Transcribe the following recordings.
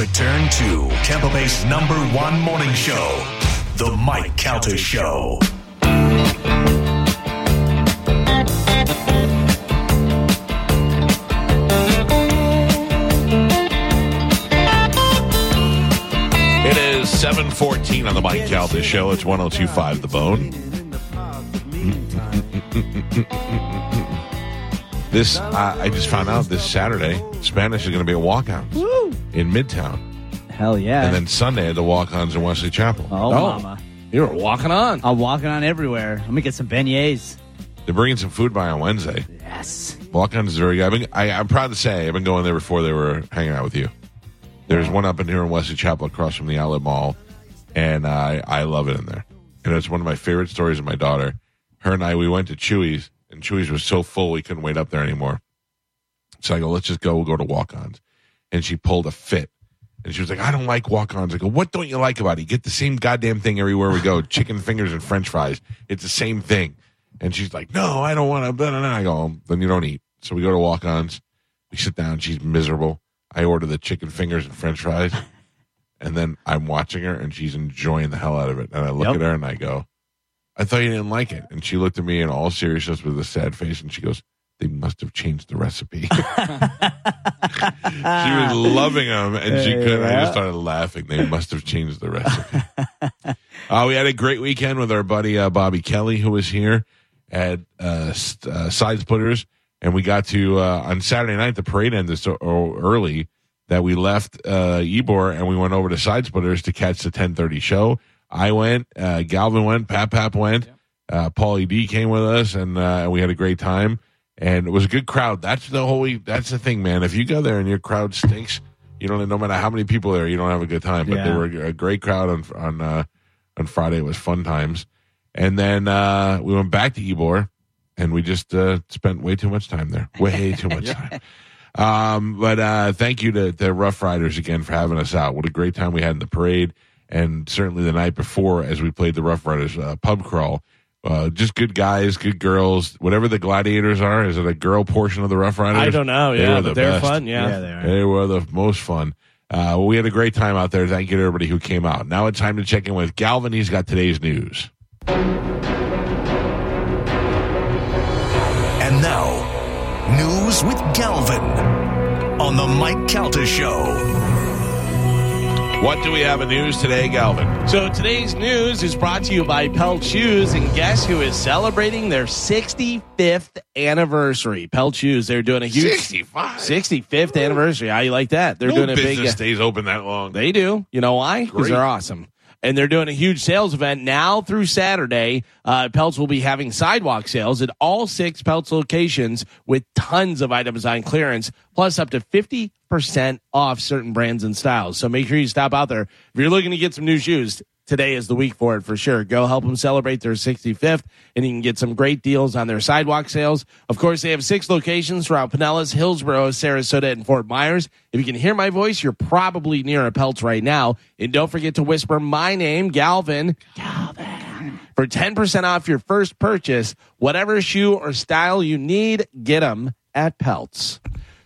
return to Tampa Bay's number one morning show, The Mike Calta Show. It is 714 on the Mike Calta Show. It's 1025 The Bone. This, uh, I just found out this Saturday, Spanish is going to be a walkout in Midtown. Hell yeah. And then Sunday, at the walk ons in Wesley Chapel. Oh, oh, mama. You were walking on. I'm walking on everywhere. Let me get some beignets. They're bringing some food by on Wednesday. Yes. Walk ons is very good. I've been, I, I'm proud to say I've been going there before they were hanging out with you. There's one up in here in Wesley Chapel across from the outlet mall, and I, I love it in there. And it's one of my favorite stories of my daughter. Her and I, we went to Chewy's, and Chewy's was so full we couldn't wait up there anymore. So I go, let's just go. We'll go to walk ons. And she pulled a fit. And she was like, I don't like walk ons. I go, what don't you like about it? You get the same goddamn thing everywhere we go chicken fingers and french fries. It's the same thing. And she's like, no, I don't want to. Blah, blah, blah. I go, "Oh, then you don't eat. So we go to walk ons. We sit down. She's miserable. I order the chicken fingers and french fries. And then I'm watching her and she's enjoying the hell out of it. And I look Yep. at her and I go, I thought you didn't like it. And she looked at me in all seriousness with a sad face and she goes, they must have changed the recipe. she was loving them and she couldn't. I just started laughing. They must have changed the recipe. uh, we had a great weekend with our buddy uh, Bobby Kelly, who was here at uh, st- uh, Side Splitters. And we got to, uh, on Saturday night, the parade ended so oh, early that we left uh, Ybor and we went over to Side Splitters to catch the 1030 show. I went, uh, Galvin went, Pap Pap went, uh, Paulie D came with us, and uh, we had a great time. And it was a good crowd. That's the whole. That's the thing, man. If you go there and your crowd stinks, you don't. No matter how many people there, you don't have a good time. But Yeah. they were a great crowd on on uh, on Friday. It was fun times. And then uh, we went back to Ybor, and we just uh, spent way too much time there. Way too much time. Um, but uh, thank you to the Rough Riders again for having us out. What a great time we had in the parade, and certainly the night before as we played the Rough Riders uh, pub crawl. Uh, just good guys, good girls. Whatever the gladiators are, is it a girl portion of the Rough Riders? I don't know. They Yeah, were but the they're best. fun. Yeah. Yeah, they are. They were the most fun. Uh, well, we had a great time out there. Thank you to everybody who came out. Now it's time to check in with Galvin. He's got today's news. And now, news with Galvin on the Mike Calta Show. What do we have in news today, Galvin? So today's news is brought to you by Pelt Shoes, and guess who is celebrating their 65th anniversary? Pelt Shoes. They're doing a huge 65. 65th anniversary. How you like that? They're No doing a business big. uh, stays open that long. They do. You know why? Because they're awesome. And they're doing a huge sales event now through Saturday. Uh, Pelts will be having sidewalk sales at all six Pelts locations with tons of items on clearance, plus up to 50% off certain brands and styles. So make sure you stop out there. If you're looking to get some new shoes, today is the week for it for sure. Go help them celebrate their 65th, and you can get some great deals on their sidewalk sales. Of course, they have six locations throughout Pinellas, Hillsborough, Sarasota, and Fort Myers. If you can hear my voice, you're probably near a Pelts right now. And don't forget to whisper my name, Galvin. Galvin. For 10% off your first purchase, whatever shoe or style you need, get them at Pelts.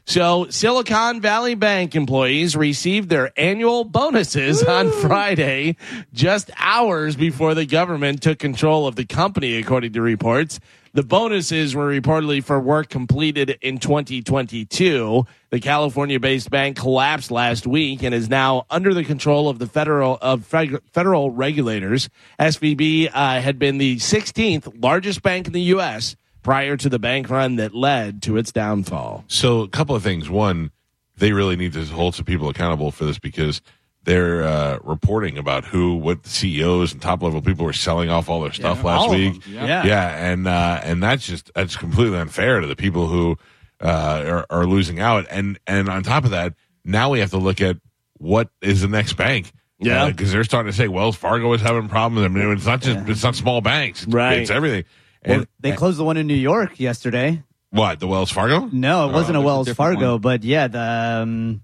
So, Silicon Valley Bank employees received their annual bonuses on Friday, just hours before the government took control of the company, according to reports. The bonuses were reportedly for work completed in 2022. The California-based bank collapsed last week and is now under the control of the federal of federal regulators. SVB uh, had been the 16th largest bank in the U.S. prior to the bank run that led to its downfall. So, a couple of things. One, they really need to hold some people accountable for this because they're uh, reporting about who, what the CEOs and top level people were selling off all their stuff last week. them, yeah. yeah, and uh, and that's just that's completely unfair to the people who uh, are, are losing out. And and on top of that, now we have to look at what is the next bank. Yeah. because they're starting to say Wells Fargo is having problems. I mean, it's not just it's not small banks, It's- Right. It's everything. Well, And they closed the one in New York yesterday. what the Wells Fargo? No, it wasn't a there's a Wells Fargo, one. but yeah, the um,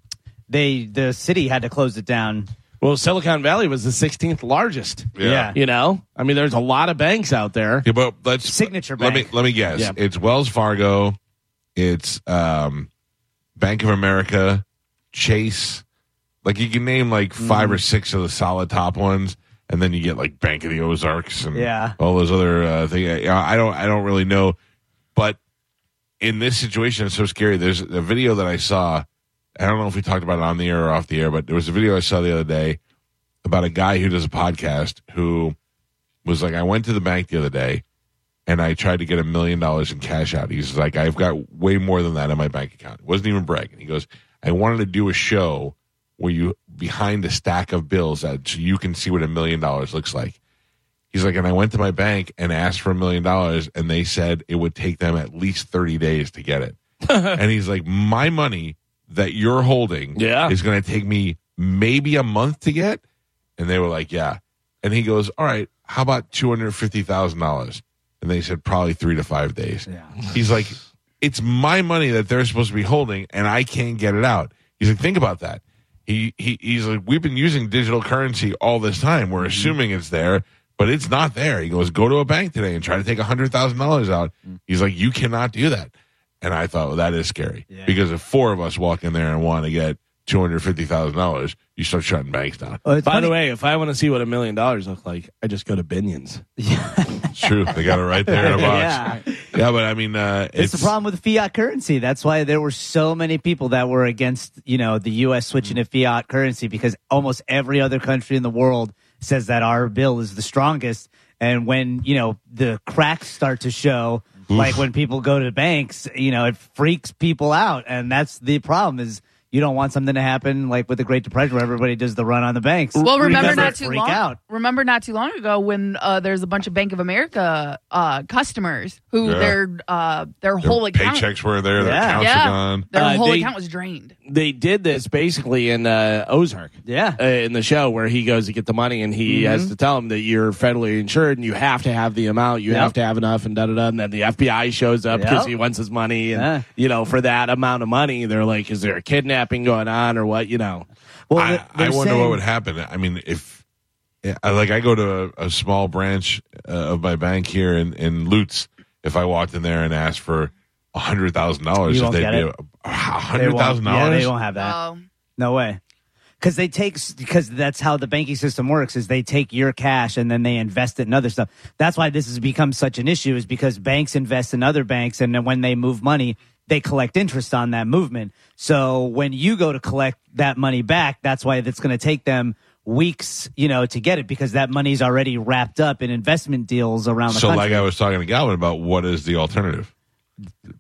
they the city had to close it down. Well, Silicon Valley was the 16th largest. Yeah. You know, I mean, there's a lot of banks out there. Yeah, but let's Signature Let Bank. me let me guess. Yeah. It's Wells Fargo. It's um, Bank of America, Chase, Like you can name like five or six of the solid top ones, and then you get like Bank of the Ozarks and Yeah. all those other uh, things. I don't I don't really know, but in this situation, it's so scary. There's a video that I saw. I don't know if we talked about it on the air or off the air, but there was a video I saw the other day about a guy who does a podcast who was like, I went to the bank the other day and I tried to get a million dollars in cash out. He's like, I've got way more than that in my bank account. It wasn't even bragging. He goes, I wanted to do a show where you behind a stack of bills that so you can see what a million dollars looks like. He's like, and I went to my bank and asked for a million dollars, and they said it would take them at least 30 days to get it. and he's like, my money that you're holding Yeah. is going to take me maybe a month to get. And they were like, yeah. And he goes, all right, how about $250,000? And they said, probably three to five days. Yeah. He's like, it's my money that they're supposed to be holding, and I can't get it out. He's like, think about that. He, he he's like, we've been using digital currency all this time. We're mm-hmm. assuming it's there, but it's not there. He goes, go to a bank today and try to take a hundred thousand dollars out. Mm. He's like, you cannot do that. And I thought, well, that is scary Yeah. because if four of us walk in there and want to get two hundred fifty thousand dollars, you start shutting banks down. Oh, By funny- the way, if I want to see what a million dollars look like, I just go to Binions. It's true. They got it right there in a box. Yeah. yeah, but I mean, uh, It's, it's, the problem with fiat currency. That's why there were so many people that were against, you know, the U.S. switching to fiat currency because almost every other country in the world says that our bill is the strongest. And when you know the cracks start to show, like when people go to banks, you know, it freaks people out, and that's the problem. Is you don't want something to happen like with the Great Depression where everybody does the run on the banks. Well, remember not too long. out. Remember not too long ago when uh, there's a bunch of Bank of America uh, customers who Yeah. their uh, their their whole account, paychecks were there, their Yeah. accounts yeah, are gone. their Uh, whole they- account was drained. They did this basically in uh, Ozark. Yeah. uh, in the show where he goes to get the money and he has to tell him that you're federally insured and you have to have the amount, you Yep. have to have enough, and da da da. And then the FBI shows up because Yep. he wants his money, and Yeah. you know, for that amount of money, they're like, "Is there a kidnapping going on or what?" You know, Well, I, I wonder saying- what would happen. I mean, if I- like I go to a, a small branch uh, of my bank here in, in Lutz, if I walked in there and asked for a hundred thousand dollars, You if they'd get be it. a They hundred won't- Yeah, they won't have that. Oh, No way. Because they take because that's how the banking system works is they take your cash and then they invest it in other stuff. That's why this has become such an issue is because banks invest in other banks and then when they move money, they collect interest on that movement. So when you go to collect that money back, that's why it's going to take them weeks, you know, to get it because that money's already wrapped up in investment deals around the So, country. like I was talking to Galvin about, what is the alternative?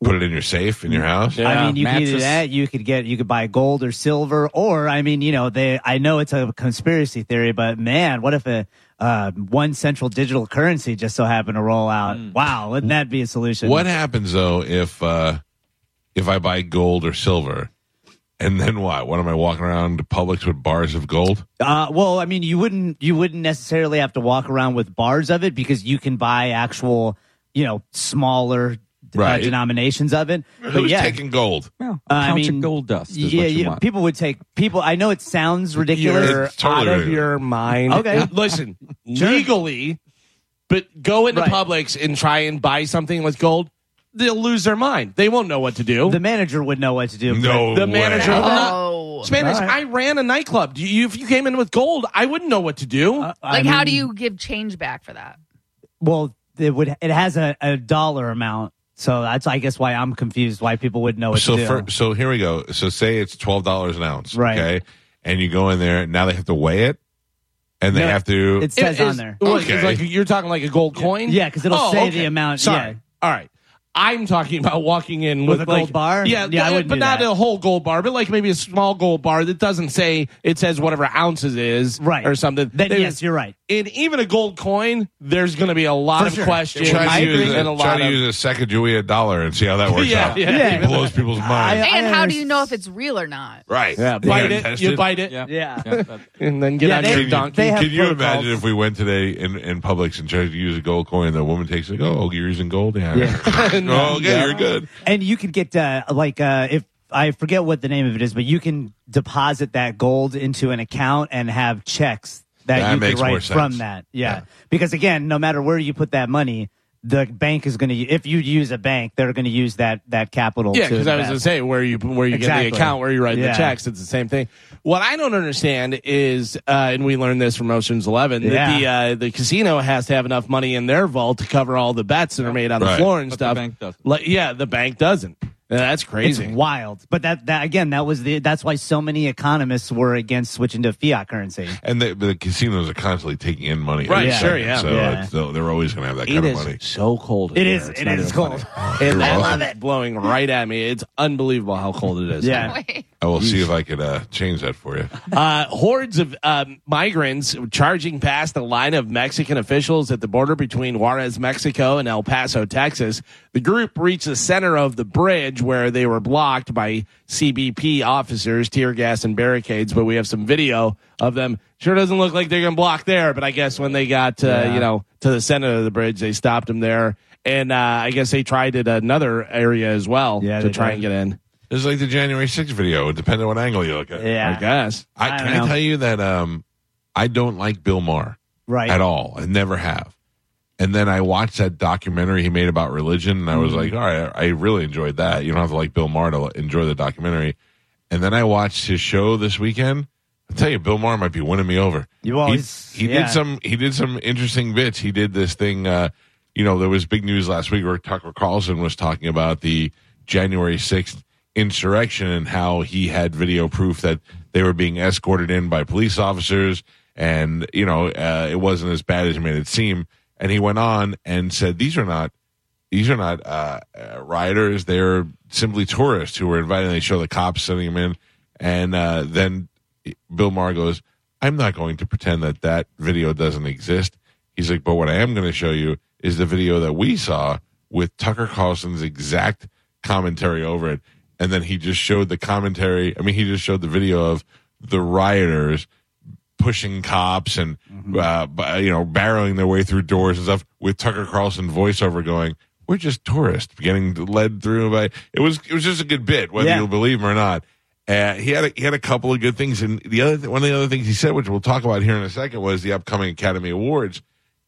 Put it in your safe in your house. Yeah. I mean, you could do that. You could get, you could buy gold or silver, or I mean, you know, they. I know it's a conspiracy theory, but man, what if a uh, one central digital currency just so happened to roll out? Wow, wouldn't that be a solution? What happens though if uh, if I buy gold or silver, and then what? What am I walking around to Publix with bars of gold? Uh, well, I mean, you wouldn't you wouldn't necessarily have to walk around with bars of it because you can buy actual, you know, smaller Right. uh, denominations of it. But Who's yeah, taking gold? Well, Uh, I mean, your gold dust. Is yeah, what you yeah, want. people would take people. I know it sounds ridiculous. you're It's totally out of ridiculous. your mind. Okay. listen, legally, but go into Right. Publix and try and buy something with gold. They'll lose their mind. They won't know what to do. the manager would know what to do. No, the way. manager. Oh. Spanish. All right. I ran a nightclub. Do you, if you came in with gold, I wouldn't know what to do. Uh, I like, how do you give change back for that? Well, it would. It has a, a dollar amount, so that's I guess why I'm confused. Why people would know what so to do. for, so here we go. So say it's twelve dollars an ounce, Right. Okay, and you go in there. Now they have to weigh it, and they No, have to. it says It on there. what, Okay. it's like you're talking like a gold coin. Yeah, 'cause it'll Oh, say okay. the amount, Sorry. yeah. All right. I'm talking about walking in with, With a gold bar? Yeah, Yeah, I wouldn't but do not that. a whole gold bar, but like maybe a small gold bar that doesn't say it says whatever ounces is, Right. or something. Then They- yes, you're right. And even a gold coin, there's going to be a lot For of sure. questions try to, use, a, and a try lot to of use a Sacagawea dollar and see how that works Yeah, out. yeah. Yeah. It blows people's minds. And how do you know if it's real or not? right. yeah, bite gotta it, test you bite it, Yeah. Yeah. Yeah, and then get Yeah, on they- your donkey. they have can you protocols. imagine if we went today in, in Publix and tried to use a gold coin? And the woman takes it. Oh, you're using gold. Yeah. oh, okay, Yeah. you're good. And you could get uh, like uh, if I forget what the name of it is, but you can deposit that gold into an account and have checks that, That you can write from that. Yeah. Yeah. because again, no matter where you put that money, the bank is going to if you use a bank, they're going to use that that capital. Yeah, because I was going to say where you where you get the account where you write Yeah. the checks, it's the same thing. What I don't understand is, uh, and we learned this from Ocean's Eleven, that the uh, the casino has to have enough money in their vault to cover all the bets that are made on the floor and But the stuff. bank doesn't. Like, yeah, the bank doesn't. And that's crazy. It's wild, but that that again, that was the that's why so many economists were against switching to fiat currency. And the, the casinos are constantly taking in money. Right, every sure, yeah. So Yeah. it's, they're they're always going to have that It kind is of money. so cold. in It here. is- It's it not is even cold. And I love it. blowing right at me. It's unbelievable how cold it is. Yeah. I will see if I could uh, change that for you. Uh, hordes of um, migrants charging past a line of Mexican officials at the border between Juarez, Mexico, and El Paso, Texas. The group reached the center of the bridge where they were blocked by CBP officers, tear gas, and barricades. But we have some video of them. Sure doesn't look like they're going to block there, but I guess when they got uh, Yeah. you know to the center of the bridge, they stopped them there. And uh, I guess they tried it another area as well Yeah, to try did. and get in. It's like the January 6th video, depending on what angle you look at. Yeah, I guess. I, I can don't I tell you that um, I don't like Bill Maher right. at all. I never have. And then I watched that documentary he made about religion, and I was like, all right, I really enjoyed that. You don't have to like Bill Maher to enjoy the documentary. And then I watched his show this weekend. I tell you, Bill Maher might be winning me over. You He- always- he, yeah. did some he did some interesting bits. He did this thing. Uh, you know, there was big news last week where Tucker Carlson was talking about the January sixth insurrection and how he had video proof that they were being escorted in by police officers, and you know, uh, it wasn't as bad as it made it seem. And he went on and said, "These are not." These are not uh, uh, rioters. They're simply tourists who were invited. They show the cops sending them in. And uh, then Bill Maher goes, I'm not going to pretend that that video doesn't exist. He's like, but what I am going to show you is the video that we saw with Tucker Carlson's exact commentary over it. And then he just showed the commentary. I mean, he just showed the video of the rioters pushing cops and uh, you know barreling their way through doors and stuff with Tucker Carlson voiceover going, "We're just tourists getting led through by." It was it was just a good bit, whether Yeah. you'll believe him or not. Uh, he had a, he had a couple of good things, and the other th- one of the other things he said, which we'll talk about here in a second, was the upcoming Academy Awards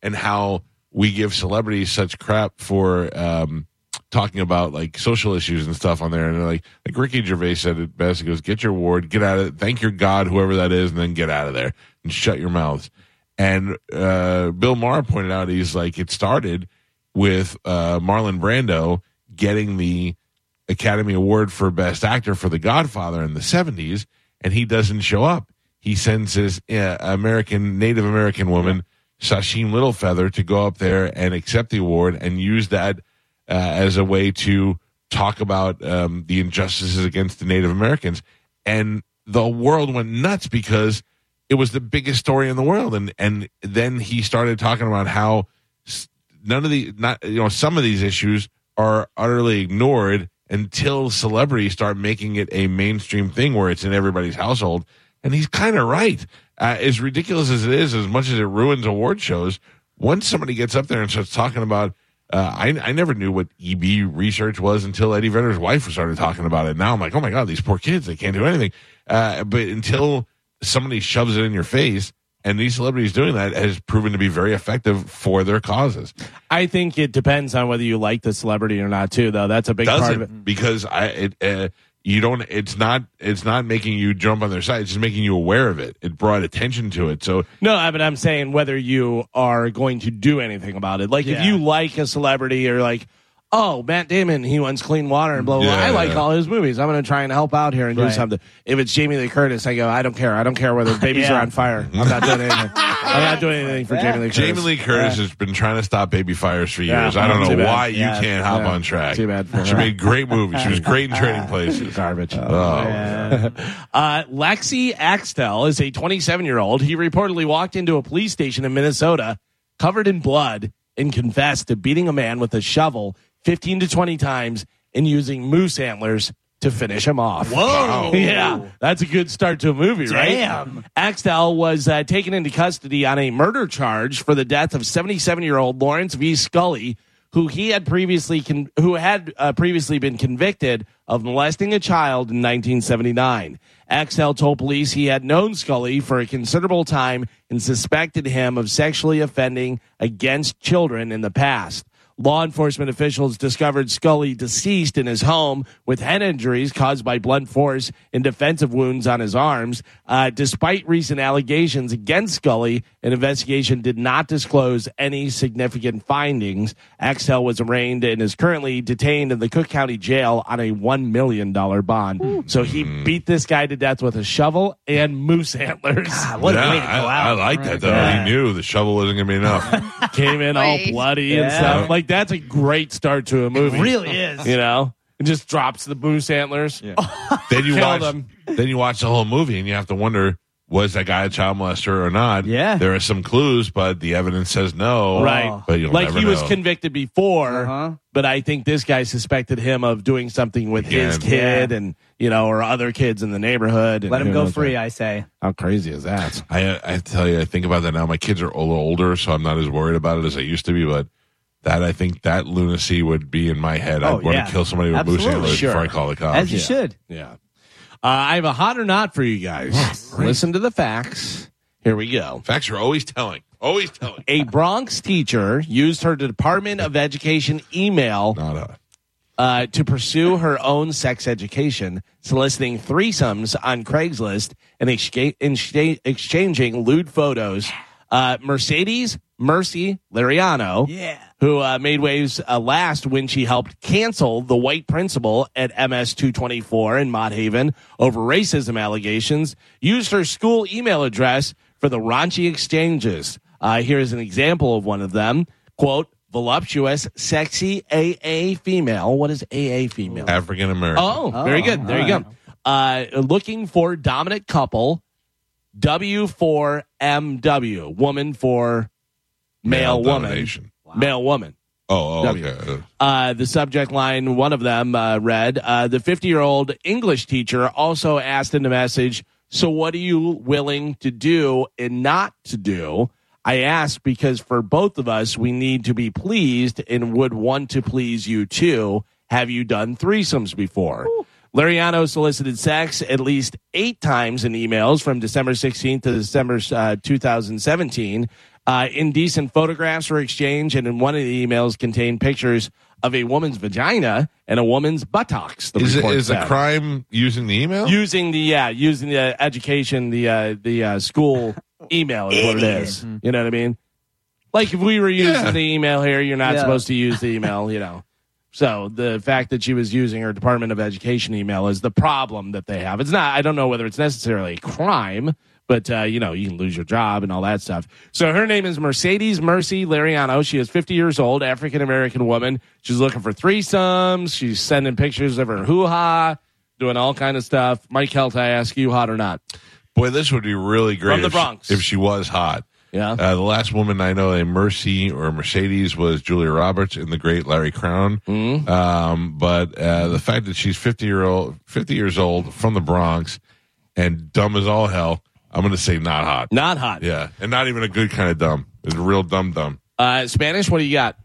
and how we give celebrities such crap for um, talking about like social issues and stuff on there. And they're like, like Ricky Gervais said it best. He goes, "Get your award, get out of it, thank your God, whoever that is, and then get out of there and shut your mouths." And uh, Bill Maher pointed out, he's like, it started with uh, Marlon Brando getting the Academy Award for Best Actor for The Godfather in the 70s, and he doesn't show up. He sends his uh, American, Native American woman, Sacheen Littlefeather, to go up there and accept the award and use that uh, as a way to talk about um, the injustices against the Native Americans. And the world went nuts because it was the biggest story in the world. And, and then he started talking about how none of the not you know some of these issues are utterly ignored until celebrities start making it a mainstream thing where it's in everybody's household and he's kind of right uh, as ridiculous as it is as much as it ruins award shows once somebody gets up there and starts talking about uh, I, I never knew what EB research was until Eddie Vedder's wife started talking about it. Now I'm like, oh my god, these poor kids, they can't do anything. Uh, but until somebody shoves it in your face, and these celebrities doing that has proven to be very effective for their causes. I think it depends on whether you like the celebrity or not, too. Though that's a big part of it. Because I it uh, you don't it's not it's not making you jump on their side. It's just making you aware of it. It brought attention to it. So No, I- but I'm saying whether you are going to do anything about it. Like if you like a celebrity or like, oh, Matt Damon, he wants clean water and blah blah. blah. Yeah, I like all his movies. I'm going to try and help out here and do something. If it's Jamie Lee Curtis, I go, I don't care. I don't care whether babies Yeah. are on fire. I'm not doing anything. I'm not doing anything for Jamie Lee Curtis. Jamie Lee Curtis has been trying to stop baby fires for years. I don't know why you can't hop on track. Too bad for She made great movies. She was great in Trading Places. Garbage. Oh, Uh, Lexi Axtell is a 27 year old. He reportedly walked into a police station in Minnesota covered in blood and confessed to beating a man with a shovel 15 to 20 times and using moose antlers to finish him off. Whoa. Yeah, that's a good start to a movie, right? Damn. Axtell was uh, taken into custody on a murder charge for the death of 77 year old Lawrence V. Scully, who he had previously con- who had uh, previously been convicted of molesting a child in 1979. Axtell told police he had known Scully for a considerable time and suspected him of sexually offending against children in the past. Law enforcement officials discovered Scully deceased in his home with head injuries caused by blunt force and defensive wounds on his arms. Uh, despite recent allegations against Scully, an investigation did not disclose any significant findings. Axtell was arraigned and is currently detained in the Cook County Jail on a $1 million bond. So he beat this guy to death with a shovel and moose antlers. What yeah, a way to go I, out. I like that though. Yeah. He knew the shovel wasn't going to be enough. Came in all Wait. bloody and Yeah. stuff. Like, that's a great start to a movie. really is. You know? It just drops the moose antlers. then you Kill watch. them. Then you watch the whole movie, and you have to wonder: was that guy a child molester or not? Yeah. there are some clues, but the evidence says no. Right. but you'll like never he was convicted before, Uh-huh. but I think this guy suspected him of doing something with his kid Yeah. and, you know, or other kids in the neighborhood. and Let him go free, what. I say. How crazy is that? I I tell you, I think about that now. My kids are a little older, so I'm not as worried about it as I used to be. But that I think that lunacy would be in my head. Oh, I'd want yeah. to kill somebody with moose Absolutely. antlers Sure. before I call the cops. As you should. Yeah. Uh, I have a hot or not for you guys. Listen to the facts. Here we go. Facts are always telling. Always telling. A Bronx teacher used her Department of Education email a. uh, to pursue her own sex education, soliciting threesomes on Craigslist and exchanging lewd photos. Uh, Mercedes Mercy Lariano, Yeah. who uh, made waves uh, last when she helped cancel the white principal at MS 224 in Mott Haven over racism allegations, used her school email address for the raunchy exchanges. Uh, here's an example of one of them. Quote, voluptuous, sexy AA female. What is AA female? African American. Oh, very good. There you go. Uh, looking for dominant couple, W4MW, woman for male, woman. domination. Male woman. Oh, oh W. okay. Uh, the subject line, one of them uh, read, uh, the 50 year old English teacher also asked in the message, So what are you willing to do and not to do? I asked because for both of us, we need to be pleased and would want to please you too. Have you done threesomes before? Lariano solicited sex at least eight times in emails from December 16th to December uh, 2017. Uh, indecent photographs were exchanged, and in one of the emails contained pictures of a woman's vagina and a woman's buttocks. The Is it report is the crime using the email? using the yeah using the education the uh, the uh, school email is what it is. You know what I mean? Like if we were using Yeah. the email here, you're not Yeah. supposed to use the email. You know. So the fact that she was using her Department of Education email is the problem that they have. It's not. I don't know whether it's necessarily a crime, but uh, you know you can lose your job and all that stuff. So her name is Mercedes Mercy Lariano. She is 50 years old, African American woman. She's looking for threesomes. She's sending pictures of her hoo ha, doing all kind of stuff. Mike Calta, I ask you, hot or not? Boy, this would be really great From the if she- Bronx. if she was hot. Yeah. Uh, the last woman I know, a Mercy or Mercedes, was Julia Roberts in The Great Larry Crowne. Mm-hmm. Um, but uh, the fact that she's fifty year old, fifty years old from the Bronx, and dumb as all hell, I'm going to say not hot. Not hot. Yeah, and not even a good kind of dumb. It's real dumb dumb. Uh, Spanish. What do you got?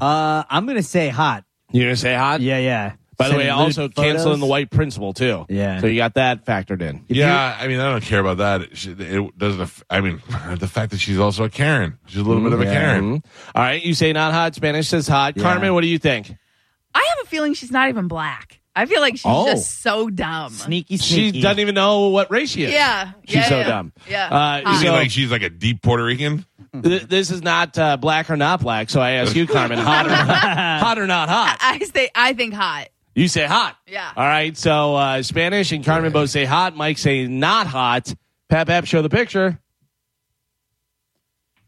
Uh, I'm gonna say hot. You gonna say hot? Yeah, yeah. By the way, also photos. canceling the white principal too. Yeah. So you got that factored in. yeah, I mean, I don't care about that. It, it doesn't. I mean, the fact that she's also a Karen. She's a little bit of a Karen. Mhm. All right, you say not hot. Spanish says hot. Yeah. Carmen, what do you think? I have a feeling she's not even black. I feel like she's Oh. just so dumb. Sneaky, She doesn't even know what race she is. Yeah. She's yeah, so yeah. dumb. Yeah. Uh, You Hot. So- like she's like a deep Puerto Rican. Th- this is not uh, black or not black. So I ask you, Carmen, hot or not, hot or not hot? I say I think hot. You say hot. Yeah. All right. So uh, Spanish and Carmen both say hot. Mike say not hot. Pap Pap, show the picture.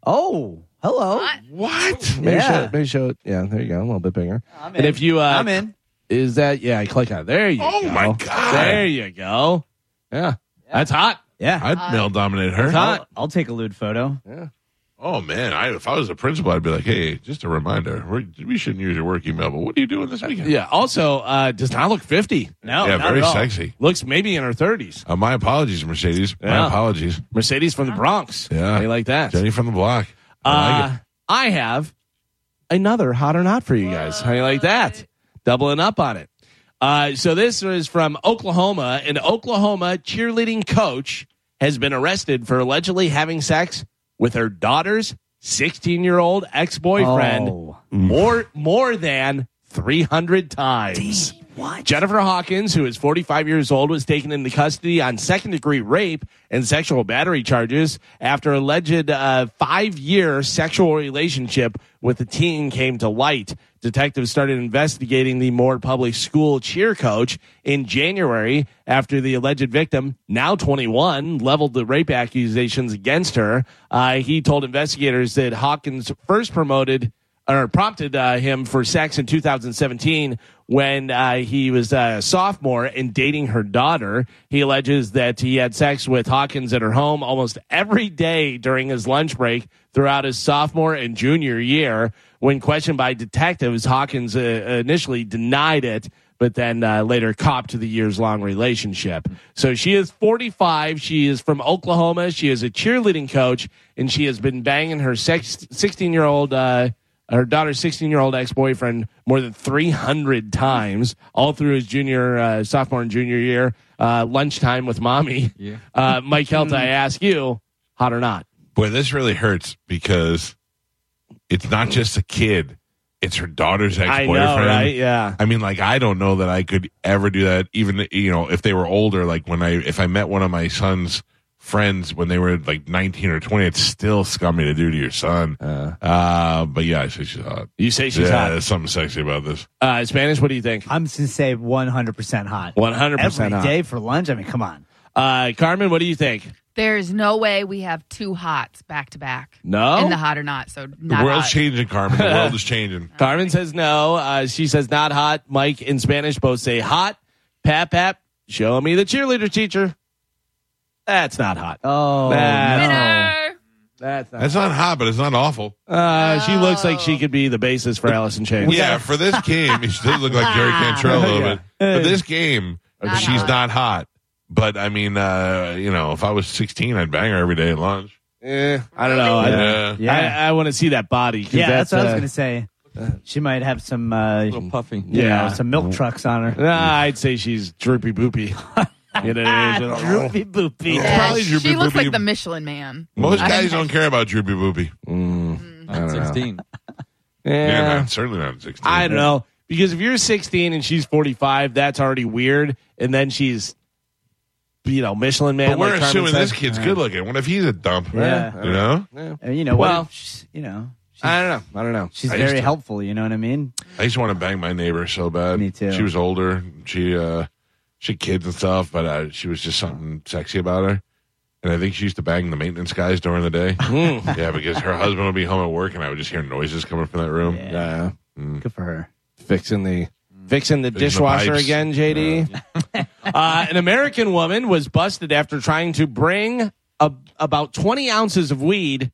Oh, hello. Hot. What? Maybe Yeah. show, maybe show it. Yeah, there you go. A little bit bigger. I'm in. And if you, uh, I'm in. Is that yeah? Click on. it. There you Oh, go. my God. There you go. Yeah, that's hot. Yeah. I'd male dominate her. It's hot. I'll, I'll take a lewd photo. Oh man, I, if I was a principal, I'd be like, "Hey, just a reminder, we're, we shouldn't use your work email, but what are you doing this weekend?" Yeah. Also, uh, does not look fifty. No, yeah, not very at all. sexy. Looks maybe in her thirties. Uh, my apologies, Mercedes. My apologies, Mercedes from the Bronx. Yeah. How you like that? Jenny from the block. I like Uh, I have another hot or not for you guys. How you like that? Doubling up on it. Uh, so this is from Oklahoma. An Oklahoma cheerleading coach has been arrested for allegedly having sex with her daughter's 16 year old ex boyfriend Oh. more more than 300 times. What? Jennifer Hawkins, who is 45 years old, was taken into custody on second degree rape and sexual battery charges after alleged uh, five year sexual relationship with a teen came to light. Detectives started investigating the Moore Public School cheer coach in January after the alleged victim, now 21, leveled the rape accusations against her. Uh, he told investigators that Hawkins first promoted or prompted uh, him for sex in 2017 when uh, he was a sophomore and dating her daughter. He alleges that he had sex with Hawkins at her home almost every day during his lunch break throughout his sophomore and junior year. When questioned by detectives, Hawkins uh, initially denied it. But then uh, later copped to the years long relationship. So she is 45. She is from Oklahoma. She is a cheerleading coach, and she has been banging her 16 year old uh, her daughter's 16 year old ex boyfriend more than 300 times, all through his junior, uh, sophomore and junior year. Uh, lunchtime with mommy. Yeah. Uh, Mike Helta, I ask you, hot or not? Boy, this really hurts because it's not just a kid; it's her daughter's ex boyfriend. right? Yeah. I mean, like, I don't know that I could ever do that. Even you know, if they were older, like when I if I met one of my son's friends when they were like nineteen or twenty, it's still scummy to do to your son. Uh, but yeah, I say she's hot. You say she's yeah, hot. there's something sexy about this. Uh, Spanish, what do you think? I'm just gonna say 100 percent hot. 100% Every hot. day for lunch. I mean, come on. Uh, Carmen, what do you think? There's no way we have two hots back to back. No? In the hot or not. So The world's hot. changing, Carmen. The world is changing. Carmen says no. Uh, she says not hot. Mike in Spanish both say hot. Pap, pap, show me the cheerleader teacher. That's not hot. Oh, Nah. no. Winner. That's not That's not hot, but it's not awful. Uh, she looks like she could be the basis for Alice in Chains. Yeah, for this game, she does look like Jerry Cantrell a little bit. For this game, Not she's hot. not hot. But I mean, uh, you know, if I was 16, I'd bang her every day at lunch. Eh, I don't know. I, Yeah. Yeah. I, I want to see that body. 'cause Yeah, that's, what I was uh, gonna say. She might have some, uh, little puffy. you Yeah. some milk trucks on her. Nah, I'd say she's droopy boopy. you know, Ah, she's- droopy boopy. Yeah, Probably Droopy she looks Boopy. like the Michelin man. Most guys don't don't care about Droopy Boopy. Not 16. Yeah, yeah. not, certainly not at 16. I don't know because if you're 16 and she's 45, that's already weird. And then she's, you know, Michelin man. But we're like Carmen assuming said. this kid's good looking. What if he's a dump? Yeah. You know? Uh, you know, Well- well, you know, she's, I don't know. I don't know. she's I used very to- helpful. You know what I mean? I used to want to bang my neighbor so bad. Me too. She was older. She, uh, she had kids and stuff, but uh, she was just something sexy about her. And I think she used to bang the maintenance guys during the day. Mm. yeah, because her husband would be home at work and I would just hear noises coming from that room. Yeah. Yeah. Good for her. fixing the fixing the the dishwasher pipes. again, JD. uh, an American woman was busted after trying to bring a, about 20 ounces of weed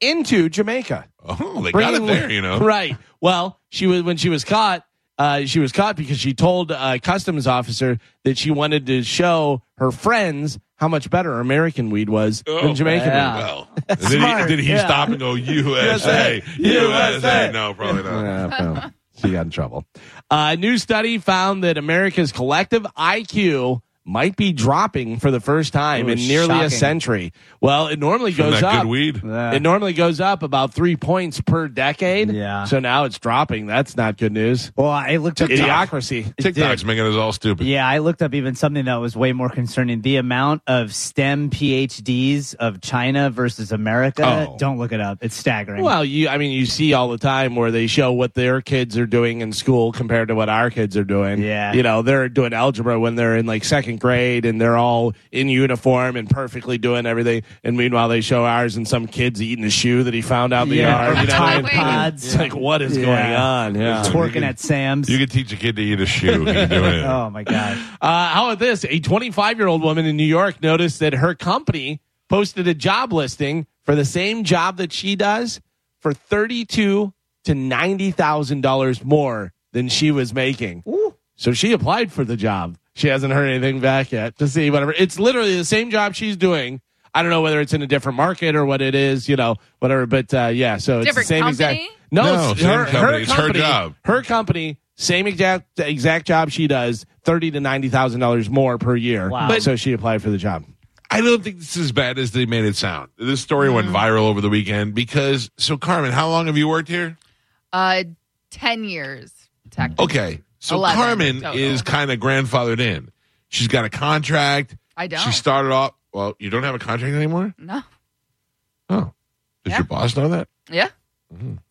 into Jamaica. Oh, they got it there, you know. Right. Well, she was when she was caught. Uh, she was caught because she told a customs officer that she wanted to show her friends how much better American weed was than Jamaican yeah. weed. Well, did he, did he yeah. stop and go USA, USA. USA? No, probably not. Yeah, well, she got in trouble. A new study found that America's collective IQ might be dropping for the first time Ooh, in nearly a century. Well, it normally From goes that up. good weed. Yeah. It normally goes up about three points per decade. Yeah. So now it's dropping. That's not good news. Well, I looked up. Idiocracy. TikTok's making us all stupid. Yeah, I looked up even something that was way more concerning. The amount of STEM PhDs of China versus America. Oh. Don't look it up. It's staggering. Well, you, I mean, you see all the time where they show what their kids are doing in school compared to what our kids are doing. Yeah. You know, they're doing algebra when they're in like second grade and they're all in uniform and perfectly doing everything. And meanwhile, they show ours and some kid's eating a shoe that he found out in the yard. You know Tide? Pods. It's like, what is Yeah. going on? Yeah. twerking at Sam's. You could teach a kid to eat a shoe. He's doing it. oh my god. Uh, how about this? A 25 year old woman in New York noticed that her company posted a job listing for the same job that she does for thirty-two to ninety thousand dollars more than she was making. So she applied for the job. She hasn't heard anything back yet to see whatever. It's literally the same job she's doing. I don't know whether it's in a different market or what it is, you know, whatever. But uh, yeah, so it's the same company? exact. No, No, it's same her, company. her It's her job. Her company, same exact exact job she does, thirty to ninety thousand dollars more per year. Wow. But so she applied for the job. I don't think this is as bad as they made it sound. This story went viral over the weekend because. So, Carmen, how long have you worked here? Uh, ten years. Technically. Okay, so 11 Carmen total. is kind of grandfathered in. She's got a contract. I don't. She started off. Well, you don't have a contract anymore. No. Oh, does Yeah. your boss know that? Yeah.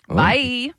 Bye.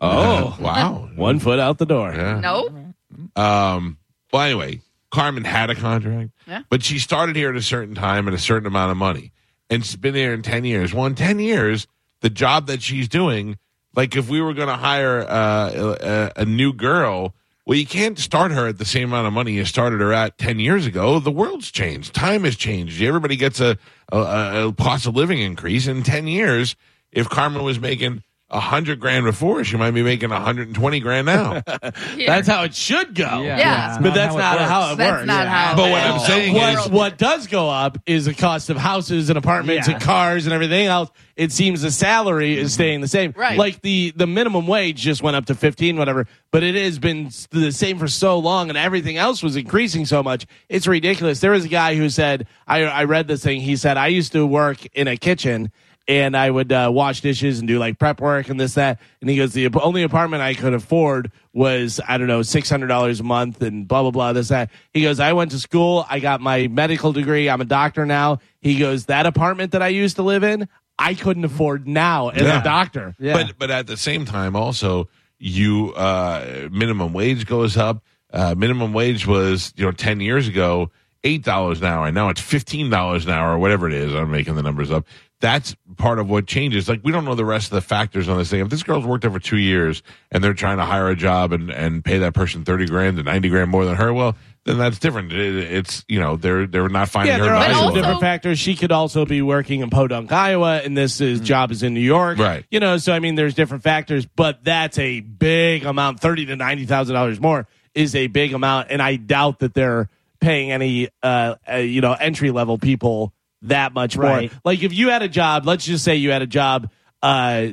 Oh, Wow. one foot out the door. Yeah. No. Um. Well, anyway, Carmen had a contract, Yeah. but she started here at a certain time and a certain amount of money, and she's been here in ten years. Well, in ten years, the job that she's doing, like if we were going to hire uh, a, a new girl, well, you can't start her at the same amount of money you started her at ten years ago. The world's changed, time has changed. Everybody gets a a, a cost of living increase in ten years. If Carmen was making a hundred grand before, she might be making a hundred and twenty grand now. Here. That's how it should go. Yeah. Yeah. But that's not how it That's works. not how. But it what I'm saying The is- what does go up is the cost of houses and apartments Yeah. and cars and everything else. It seems the salary is staying the same. Right. Like the the minimum wage just went up to 15 whatever, but it has been the same for so long and everything else was increasing so much. It's ridiculous. There was a guy who said I I read this thing. He said I used to work in a kitchen and I would uh, wash dishes and do like prep work and this that. And he goes, the only apartment I could afford was I don't know six hundred dollars a month and blah blah blah this that. He goes, I went to school, I got my medical degree, I'm a doctor now. He goes, that apartment that I used to live in, I couldn't afford now as Yeah. a doctor. Yeah. But but at the same time, also you uh, minimum wage goes up. Uh, minimum wage was you know ten years ago eight dollars an hour, and now it's fifteen dollars an hour or whatever it is. I'm making the numbers up. That's part of what changes. Like we don't know the rest of the factors on this thing. If this girl's worked there for two years and they're trying to hire a job and, and pay that person thirty grand to ninety grand more than her, well, then that's different. It, it's you know they're they're not finding Yeah, her there are But also different factors. She could also be working in Podunk, Iowa, and this is job is in New York. Right. You know, so I mean, there's different factors, but that's a big amount. Thirty to ninety thousand dollars more is a big amount, and I doubt that they're paying any, uh, uh you know, entry level people that much Right. more. Like if you had a job, let's just say you had a job, uh,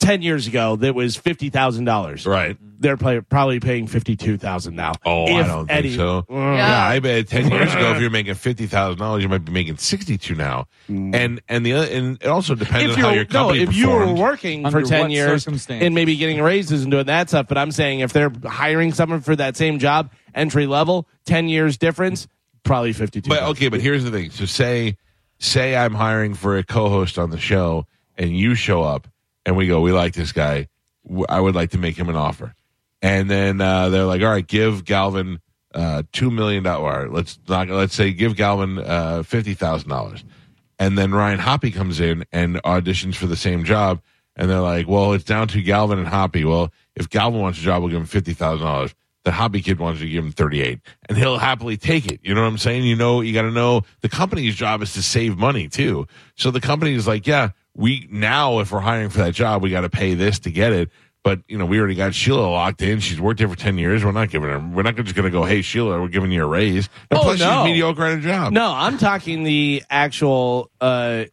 ten years ago that was fifty thousand dollars. right. They're play, probably paying fifty two thousand now. Oh, I don't think so. Mm. Yeah, I bet ten years ago, if you're making fifty thousand dollars, you might be making sixty two now. And and the other, and it also depends if on how you're your no, company if you were performed. working for ten years and maybe getting raises and doing that stuff, but I'm saying if they're hiring someone for that same job, entry level, ten years difference, probably fifty two. But okay, but here's the thing. So say say I'm hiring for a co-host on the show, and you show up, and we go, we like this guy. I would like to make him an offer, and then uh, they're like, all right, give Galvin uh, two million dollars. Let's not let's say give Galvin uh, fifty thousand dollars, and then Ryan Hoppy comes in and auditions for the same job, and they're like, well, it's down to Galvin and Hoppy. Well, if Galvin wants a job, we'll give him fifty thousand dollars. The hobby kid wants to give him 38 and he'll happily take it. You know what I'm saying? You know, you got to know the company's job is to save money too. So the company is like, yeah, we now, if we're hiring for that job, we got to pay this to get it. But, you know, we already got Sheila locked in. She's worked here for 10 years. We're not giving her, we're not just going to go, hey, Sheila, we're giving you a raise. And Oh, plus, no. she's mediocre at her job. no, I'm talking the actual uh,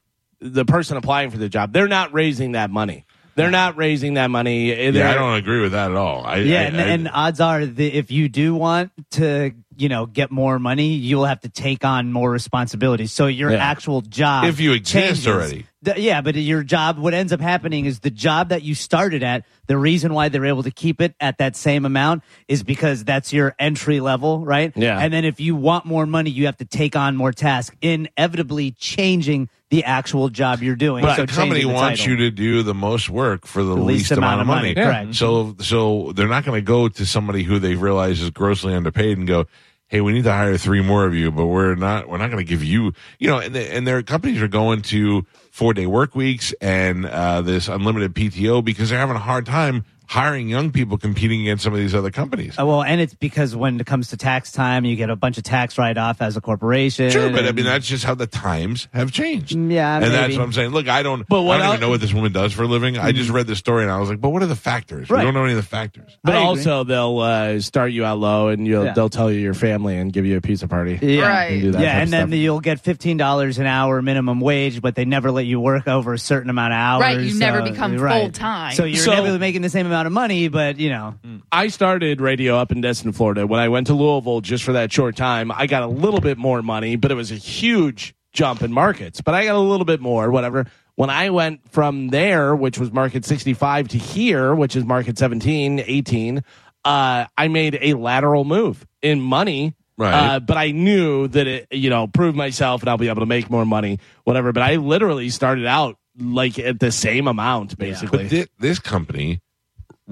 the person applying for the job. They're not raising that money. They're not raising that money. Yeah, They're- I don't agree with that at all. I, Yeah, I- and, I- and odds are that if you do want to, you know, get more money, you'll have to take on more responsibilities. So your Yeah. actual job, If you exist changes. already. The- yeah, but your job, what ends up happening is the job that you started at. The reason why they're able to keep it at that same amount is because that's your entry level, right? Yeah. And then if you want more money, you have to take on more tasks, inevitably changing the actual job you're doing. But so the company wants title. you to do the most work for the, least, amount, of money. Correct. So, so they're not going to go to somebody who they realize is grossly underpaid and go, "Hey, we need to hire three more of you, but we're not. We're not going to give you, you know." And, and their companies are going to four day work weeks and uh, this unlimited PTO because they're having a hard time hiring young people competing against some of these other companies. Uh, well, and it's because when it comes to tax time, you get a bunch of tax write off as a corporation. Sure, but I mean that's just how the times have changed. Mm, yeah, and that's what I'm saying. Look, I don't. But what I don't el- even know what this woman does for a living. I just read the story and I was like, but what are the factors? We don't know any of the factors. But also, they'll uh, start you out low, and you'll Yeah. they'll tell you your family and give you a pizza party. Yeah. Right. And do that yeah, and then stuff. you'll get fifteen dollars an hour minimum wage, but they never let you work over a certain amount of hours. Right, you never uh, become right. full-time. So you're So- never making the same amount amount of money, but you know, I started radio up in Destin, Florida. When I went to Louisville just for that short time, I got a little bit more money, but it was a huge jump in markets. But I got a little bit more, whatever. When I went from there, which was market 65 to here, which is market 17, 18, uh, I made a lateral move in money. Right. Uh, but I knew that it, you know, prove myself and I'll be able to make more money, whatever. But I literally started out like at the same amount, basically. But thi- this company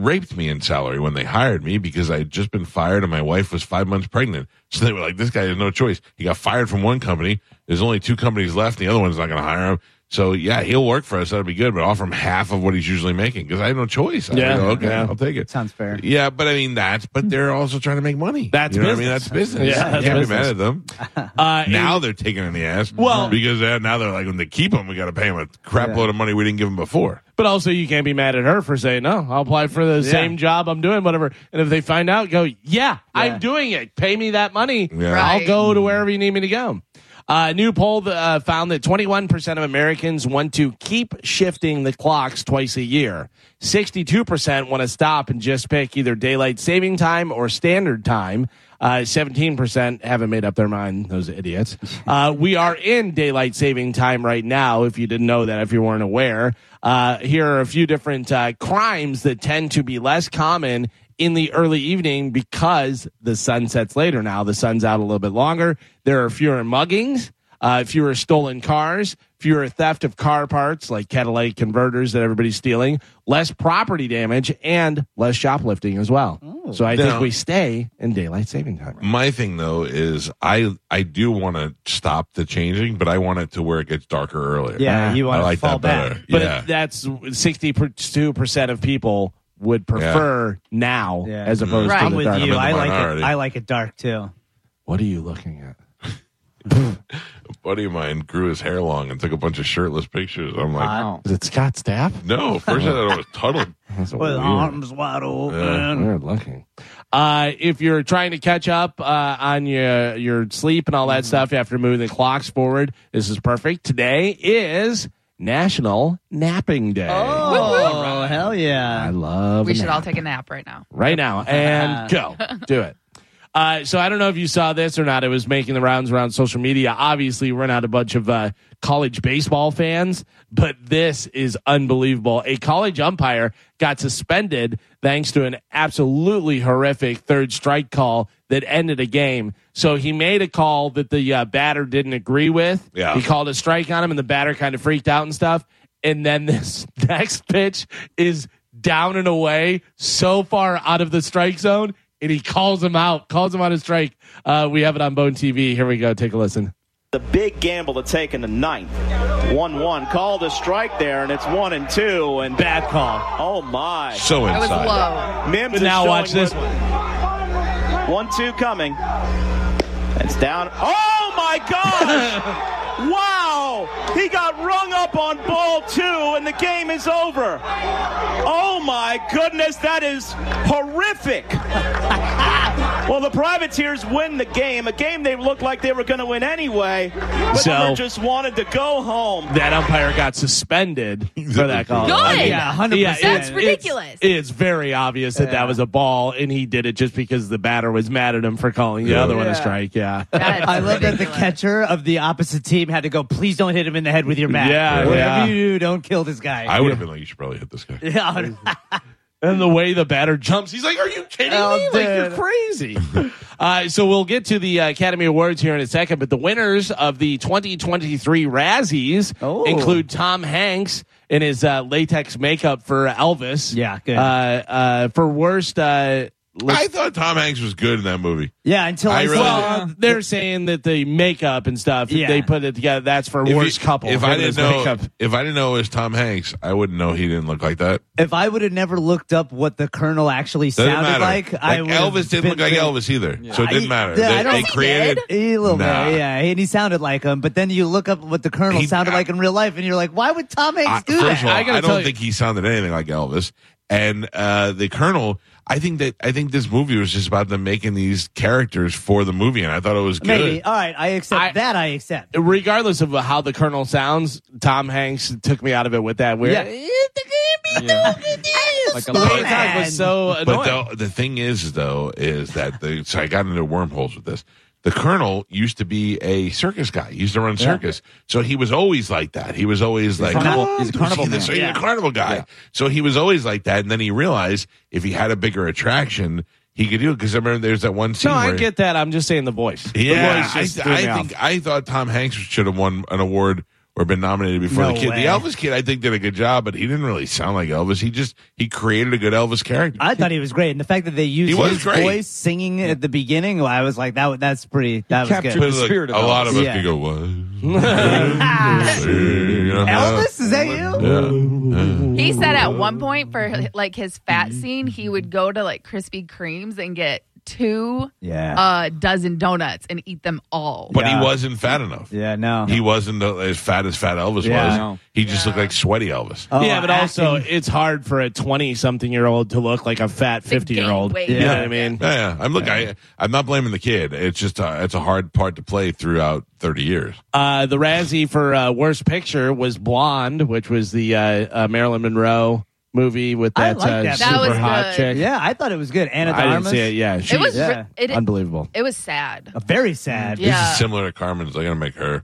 raped me in salary when they hired me because I had just been fired and my wife was five months pregnant. So they were like, this guy has no choice. He got fired from one company. There's only two companies left. The other one's not going to hire him. So yeah, he'll work for us. That'll be good, but offer him half of what he's usually making because I have no choice. I Yeah, go, okay, yeah. I'll take it. sounds fair. Yeah, but I mean that's. But they're also trying to make money. That's you know what I mean. business. That's business. Yeah, that's you can't business. be mad at them. Uh, now they're taking in the ass. Well- because uh, now they're like when they keep him, we got to pay him a crap load of money we didn't give him before. But also, you can't be mad at her for saying, no, I'll apply for the same job I'm doing, whatever. And if they find out, go, yeah, I'm doing it. Pay me that money. Yeah. I'll go to wherever you need me to go. Uh, a new poll uh, found that 21% of Americans want to keep shifting the clocks twice a year. 62% want to stop and just pick either daylight saving time or standard time. Uh, 17% haven't made up their mind, those idiots. Uh, we are in daylight saving time right now, if you didn't know that, if you weren't aware. Uh, here are a few different uh, crimes that tend to be less common in the early evening because the sun sets later now. The sun's out a little bit longer. There are fewer muggings, uh, fewer stolen cars, fewer theft of car parts like catalytic converters that everybody's stealing, less property damage, and less shoplifting as well. So I think we stay in daylight saving time. My thing though is I I do want to stop the changing, but I want it to where it gets darker earlier. yeah, you I want to like fall that better. back. But yeah. that's 62% of people would prefer now Yeah. as opposed Right. to I'm the with dark. you. in I like minority. it. I like it dark too. What are you looking at? a buddy of mine grew his hair long and took a bunch of shirtless pictures. I'm like, Wow. Is it Scott Stapp? no. First I thought it was Tuttle. That's With weird. arms wide open. Weird looking. Uh, if you're trying to catch up uh, on your your sleep and all that stuff after moving the clocks forward, this is perfect. Today is National Napping Day. Oh, hell yeah. I yeah! love. We a should nap. all take a nap right now. right now and go do it. Uh, so I don't know if you saw this or not. It was making the rounds around social media. Obviously, we're not a bunch of uh, college baseball fans, but this is unbelievable. A college umpire got suspended thanks to an absolutely horrific third strike call that ended a game. So he made a call that the uh, batter didn't agree with. Yeah. He called a strike on him, and the batter kind of freaked out and stuff. And then this next pitch is down and away, so far out of the strike zone, and he calls him out, calls him out of strike. Uh, we have it on Bone TV. Here we go. Take a listen. The big gamble to take in the ninth. 1 1. Called a strike there, and it's 1 and 2. And Bad call. oh my. So That was inside. low. Mims But now watch this what- 1 2 coming. It's down. Oh my gosh! wow! He got rung up on ball two, and the game is over. Oh my goodness, that is horrific. well, the Privateers win the game, a game they looked like they were going to win anyway, but So- they just wanted to go home. That umpire got suspended for that call. Good. I mean, Yeah, 100%. yeah, That's it's- ridiculous. It's, it's very obvious that that was a ball, and he did it just because the batter was mad at him for calling the other one a strike. Yeah. That's I love that the catcher of the opposite team had to go. Please don't hit him in the head with your bat. Yeah, whatever yeah. you do, don't kill this guy. I would have been like, you should probably hit this guy. yeah, And the way the batter jumps, he's like, "Are you kidding Oh, me? Like you're crazy." uh, so we'll get to the uh, Academy Awards here in a second, but the winners of the 2023 Razzies Oh. include Tom Hanks in his uh, latex makeup for Elvis. Yeah, good. Uh, uh, for worst, uh, I thought Tom Hanks was good in that movie. yeah. Until I I, really- saw. well, they're saying that the makeup and stuff, Yeah. they put it together. That's for If worst he- couple. If I didn't know, makeup. if I didn't know it was Tom Hanks, I wouldn't know he didn't look like that. If I would have never looked up what the colonel actually Doesn't sounded matter. like, I would Elvis didn't look like Elvis either, so it didn't I- matter. yeah, I they, don't- they He created. A little Nah. bit, yeah, and he sounded like him. But then you look up what the colonel He- sounded like in real life, and you're like, why would Tom Hanks I, do first that? of all, I I, don't think he sounded anything like Elvis. And uh, the Colonel, I think that I think this movie was just about them making these characters for the movie, and I thought it was good. Maybe. All right, I accept I- that. I accept. regardless of how the colonel sounds, Tom Hanks took me out of it with that weird. Yeah. Yeah. Like a The way bug. he talked was so annoying. But the, the thing is, though, is that the so I got into wormholes with this. The colonel used to be a circus guy. He used to run circus, so he was always like that. He was always like carnival- he's a carnival He's man. a, he's a carnival guy. So he was always like that. And then he realized if he had a bigger attraction, he could do it. Because I remember there's that one scene no, I get that. I'm just saying the voice. yeah, the voice I, just threw me I think I thought Tom Hanks should have won an award or been nominated before No the kid. way. The Elvis kid, I think, did a good job, but he didn't really sound like Elvis. He just he created a good Elvis character. I thought he was great, and the fact that they used He was his great. voice singing at the beginning, I was like, that. That's pretty. That was good. the But, spirit a of lot of us Yeah. could go, what? Elvis, is that you? He said at one point for like his fat scene, he would go to like Krispy Kremes and get two Yeah. uh dozen donuts and eat them all. But Yeah. he wasn't fat enough. yeah. No. He wasn't uh, as fat as fat Elvis Yeah. was. No. He just looked like sweaty Elvis. Oh, yeah, but also acting- it's hard for a 20 something year old to look like a fat To 50 year old. gain weight. You know Yeah. what I mean? Yeah, yeah. I'm look. I, I'm not blaming the kid. It's just uh, it's a hard part to play throughout 30 years. Uh, the Razzie for uh, worst picture was Blonde, which was the uh, uh, Marilyn Monroe movie with I that, like uh, that super. That was hot good. chick. yeah, I thought it was good. Ana de I didn't Armas. see it. Yeah, she, It was Yeah. it, it, unbelievable. it was sad. Very sad. Yeah. This is similar to Carmen's. They're gonna make her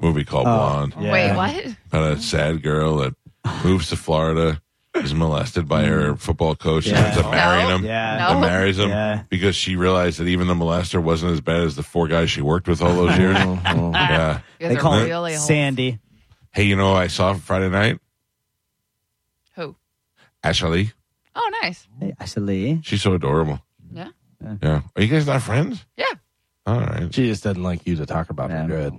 movie called Blonde. Yeah. Wait, what? About a sad girl that moves to Florida, is molested by her football coach, and Yeah. ends up marrying No. him. Yeah. And No. marries him Yeah. because she realized that even the molester wasn't as bad as the four guys she worked with all those years. yeah. You guys They are call really old. Sandy. Hey, you know who I saw Friday night? Who? Ashley. Oh, nice. Hey, Ashley. She's so adorable. Yeah. Yeah. Are you guys not friends? Yeah. All right. She just doesn't like you to talk about Yeah. her good.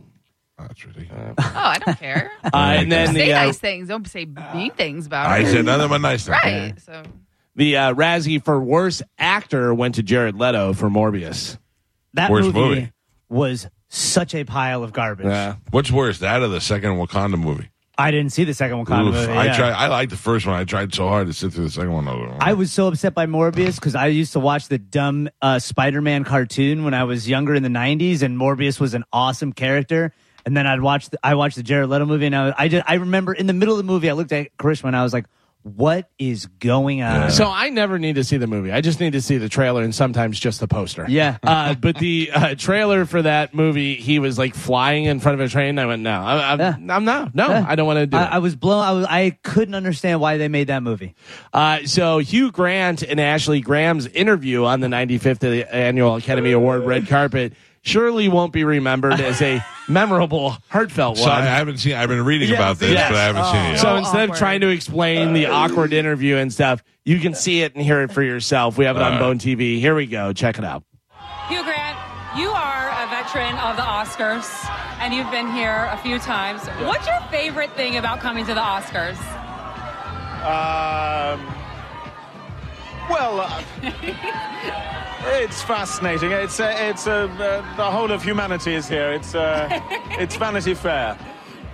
That's ridiculous. Oh, I don't care. Uh, and then say the uh, nice things. Don't say mean things about I her. said nothing but nice things. right. So the uh, Razzie for worst actor went to Jared Leto for Morbius. That Worst movie, movie. was such a pile of garbage. What's worse, that or the second Wakanda movie? I didn't see the second Wakanda Oof, movie. I yeah. tried. I liked the first one. I tried so hard to sit through the second one. I was so upset by Morbius because I used to watch the dumb uh, Spider-Man cartoon when I was younger in the '90s, and Morbius was an awesome character. And then I'd watch the, I watched the Jared Leto movie, and I, I just I remember in the middle of the movie, I looked at Karishma and I was like, "What is going on?" So I never need to see the movie. I just need to see the trailer and sometimes just the poster. Yeah. Uh, but the uh, trailer for that movie, he was like flying in front of a train. I went, no, I, I'm, Yeah. I'm no, no, Yeah. I don't want to do I, it. I was blown. I was I couldn't understand why they made that movie. Uh, so Hugh Grant and Ashley Graham's interview on the 95th annual Academy Award red carpet surely won't be remembered as a memorable, heartfelt So I one. haven't seen. I've been reading Yes, about this, yes. but I haven't seen it yet. So So instead of trying to explain the awkward interview and stuff, you can see it and hear it for yourself. We have it on All right. Bone TV. Here we go. Check it out. Hugh Grant, you are a veteran of the Oscars, and you've been here a few times. What's your favorite thing about coming to the Oscars? Um, well, uh, it's fascinating. It's uh, it's uh, uh, the whole of humanity is here. It's uh, it's Vanity Fair.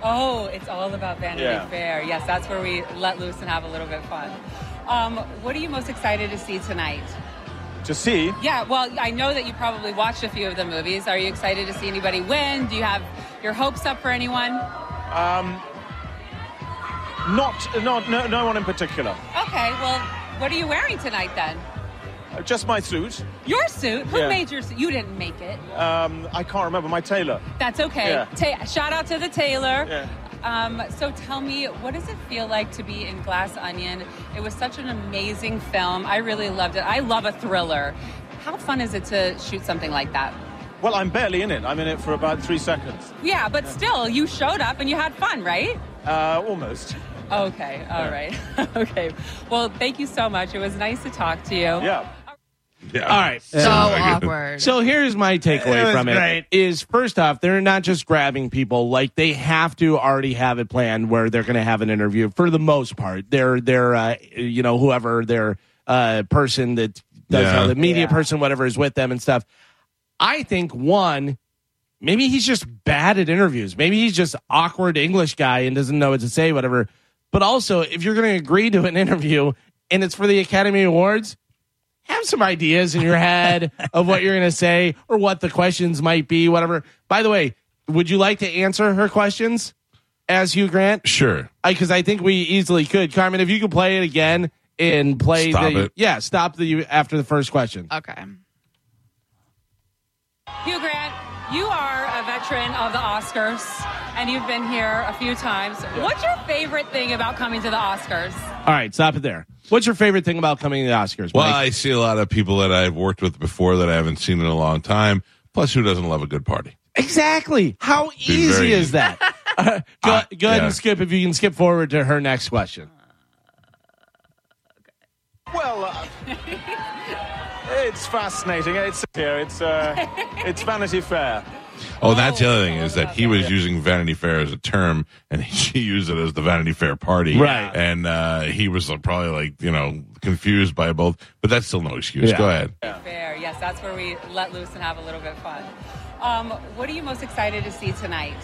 Oh, it's all about Vanity Yeah. Fair. Yes, that's where we let loose and have a little bit of fun. Um, what are you most excited to see tonight? To see, Yeah, well, I know that you probably watched a few of the movies. Are you excited to see anybody win? Do you have your hopes up for anyone? um, not not no, no one in particular. Okay, well, what are you wearing tonight then? Uh, Just my suit. Your suit? Who Yeah. made your suit? You didn't make it. Um, I can't remember my tailor. That's okay. Yeah. Ta- shout out to the tailor. Yeah. Um, so tell me, what does it feel like to be in Glass Onion? It was such an amazing film. I really loved it. I love a thriller. How fun is it to shoot something like that? Well, I'm barely in it. I'm in it for about three seconds. Yeah, but still, you showed up and you had fun, right? Uh, almost. Okay, all right. okay. Well, thank you so much. It was nice to talk to you. Yeah. Yeah. All right. so awkward. So here's my takeaway was from it great. is first off, they're not just grabbing people, like they have to already have it planned where they're going to have an interview for the most part. They're, they're, uh, you know, whoever their, uh, person that does Yeah. all the media Yeah. person, whatever is with them and stuff. I think one, maybe he's just bad at interviews. Maybe he's just awkward English guy and doesn't know what to say, whatever. But also, if you're going to agree to an interview and it's for the Academy Awards, have some ideas in your head of what you're going to say or what the questions might be, whatever. By the way, would you like to answer her questions as Hugh Grant? Sure. Because I, think we easily could. Carmen, if you could play it again and play Stop the it. yeah stop the after the first question. Okay. Hugh Grant, you are a veteran of the Oscars, and you've been here a few times. What's your favorite thing about coming to the Oscars? All right, stop it there. What's your favorite thing about coming to the Oscars? Well, I see a lot of people that I've worked with before that I haven't seen in a long time. Plus, who doesn't love a good party? exactly. How easy very is that? Uh, go, Uh, go ahead yeah. and skip if you can skip forward to her next question. Well, uh, it's fascinating. It's here. It's uh, it's Vanity Fair. Oh, that's the other thing is that he was using Vanity Fair as a term, and she used it as the Vanity Fair party. Right. And uh, he was probably like you know confused by both, but that's still no excuse. Yeah. Go ahead. Fair, yes, that's where we let loose and have a little bit of fun. Um, what are you most excited to see tonight?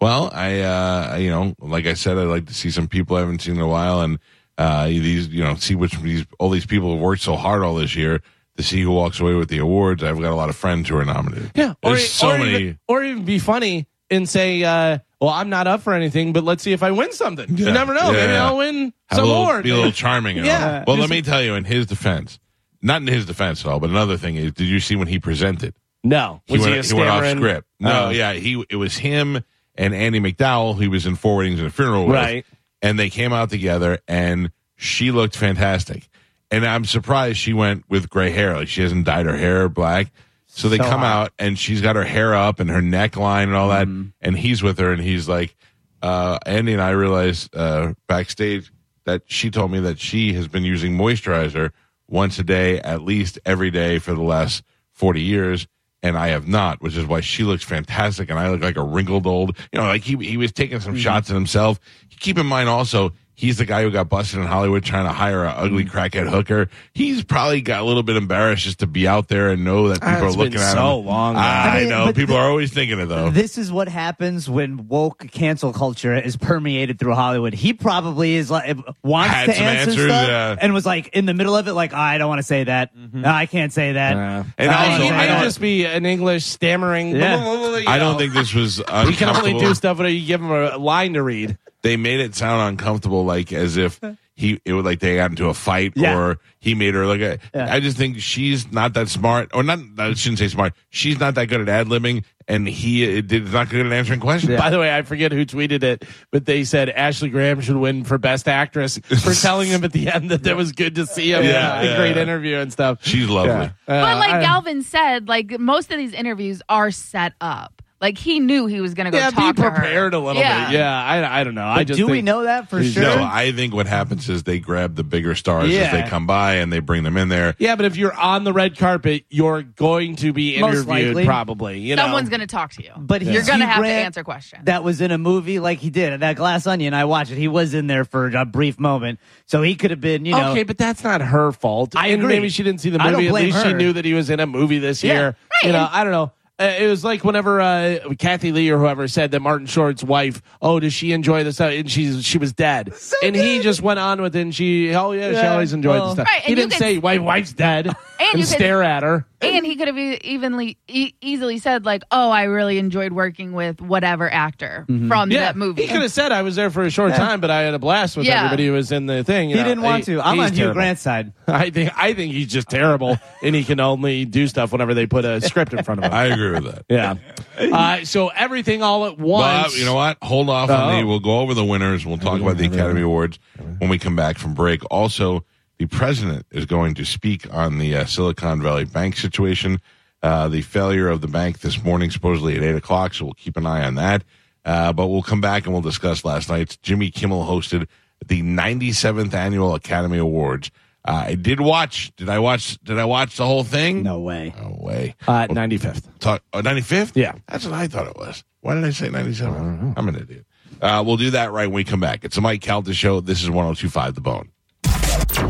Well, I, uh, you know, like I said, I'd like to see some people I haven't seen in a while, and uh, these, you know, see which these all these people have worked so hard all this year see who walks away with the awards. I've got a lot of friends who are nominated. Yeah, or, there's so or many. even, or even be funny and say, uh, "Well, I'm not up for anything, but let's see if I win something." You never know. Yeah, Maybe yeah. I'll win Have some a little, more. Be a little charming. Yeah. Well, let me tell you, in his defense, not in his defense at all, but another thing is, did you see when he presented? No, He was went, he, a he went off script. No, Oh. yeah, he it was him and Andie MacDowell. He was in Four Weddings and a Funeral, with, Right. And they came out together, and she looked fantastic. And I'm surprised she went with gray hair, like she hasn't dyed her hair black. So they So come hot. out, and she's got her hair up and her neckline and all that, Mm-hmm. and he's with her, and he's like, uh, Andie and I realized uh, backstage that she told me that she has been using moisturizer once a day, at least every day for the last 40 years. And I have not, which is why she looks fantastic and I look like a wrinkled old, you know, like he, he was taking some shots at himself. Keep in mind also, he's the guy who got busted in Hollywood trying to hire an ugly mm. crackhead hooker. He's probably got a little bit embarrassed just to be out there and know that people it's are looking been at so him. long. I, I mean, know. People the- are always thinking of though. This is what happens when woke cancel culture is permeated through Hollywood. He probably is like wants Had to some answer answers, stuff yeah. and was like in the middle of it, like I don't want to say that. No, I can't say that. Yeah. And I also, don't he say I don't- just be an English stammering. Yeah. you I don't know. think this was He can only do stuff when you give him a line to read. They made it sound uncomfortable, like as if he it was like they got into a fight Yeah. or he made her like. at. Yeah. I just think she's not that smart, or not. I shouldn't say smart. She's not that good at ad libbing, and he uh, did not good at answering questions. By the way, I forget who tweeted it, but they said Ashley Graham should win for Best Actress for telling him at the end that it was good to see him. Yeah, a yeah. great interview and stuff. She's lovely. Yeah. But Uh, like I- Galvin said, like most of these interviews are set up. Like he knew he was going to go yeah, talk be to her. prepared a little Yeah. bit. Yeah, I, I don't know. I just do we know that for sure? No, I think what happens is they grab the bigger stars as they come by and they bring them in there. Yeah, but if you're on the red carpet, you're going to be interviewed probably. You know, Someone's going to talk to you. But you're going to Hugh have to answer questions. That was in a movie like he did. That Glass Onion, I watched it. He was in there for a brief moment. So he could have been, you know. okay, but that's not her fault. I and agree. maybe she didn't see the I don't movie. At blame least she knew that he was in a movie this Yeah. year. Right, You know, I don't know. Uh, it was like whenever uh, Kathie Lee or whoever said that Martin Short's wife, oh, does she enjoy the stuff? And she's she was dead, and he just went on with it. And she, oh yeah, she always enjoyed well- the stuff. Right, he didn't could- say my wife's dead and, you could- stare at her. and he could have e- evenly e- easily said like, "Oh, I really enjoyed working with whatever actor from Yeah, that movie." he could have said I was there for a short time, but I had a blast with Yeah. everybody who was in the thing. you he know. didn't want He- to. I'm he's on Hugh terrible. Grant's side. I think I think he's just terrible, and he can only do stuff whenever they put a script in front of him. I agree with that. Yeah. Uh, so everything all at once. Well, you know what? Hold off on Oh. the. We'll go over the winners. We'll talk about the Academy Awards when we come back from break. Also, the president is going to speak on the uh, Silicon Valley Bank situation, uh, the failure of the bank this morning, supposedly at eight o'clock. So we'll keep an eye on that. Uh, but we'll come back and we'll discuss last night's. Jimmy Kimmel hosted the 97th annual Academy Awards. Uh, I did watch. Did I watch? Did I watch the whole thing? No way. No way. uh, 95th. Talk, oh, 95th? Yeah. That's what I thought it was. Why did I say 97? I'm an idiot. Uh, we'll do that right when we come back. It's the Mike Calta Show. This is 1025 The Bone.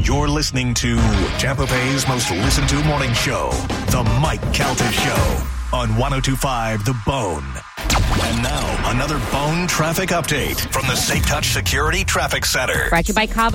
You're listening to Tampa Bay's most listened to morning show, The Mike Calta Show, on 1025 The Bone. And now, another Bone traffic update from the Safe Touch Security Traffic Center. Brought to you by Cabo.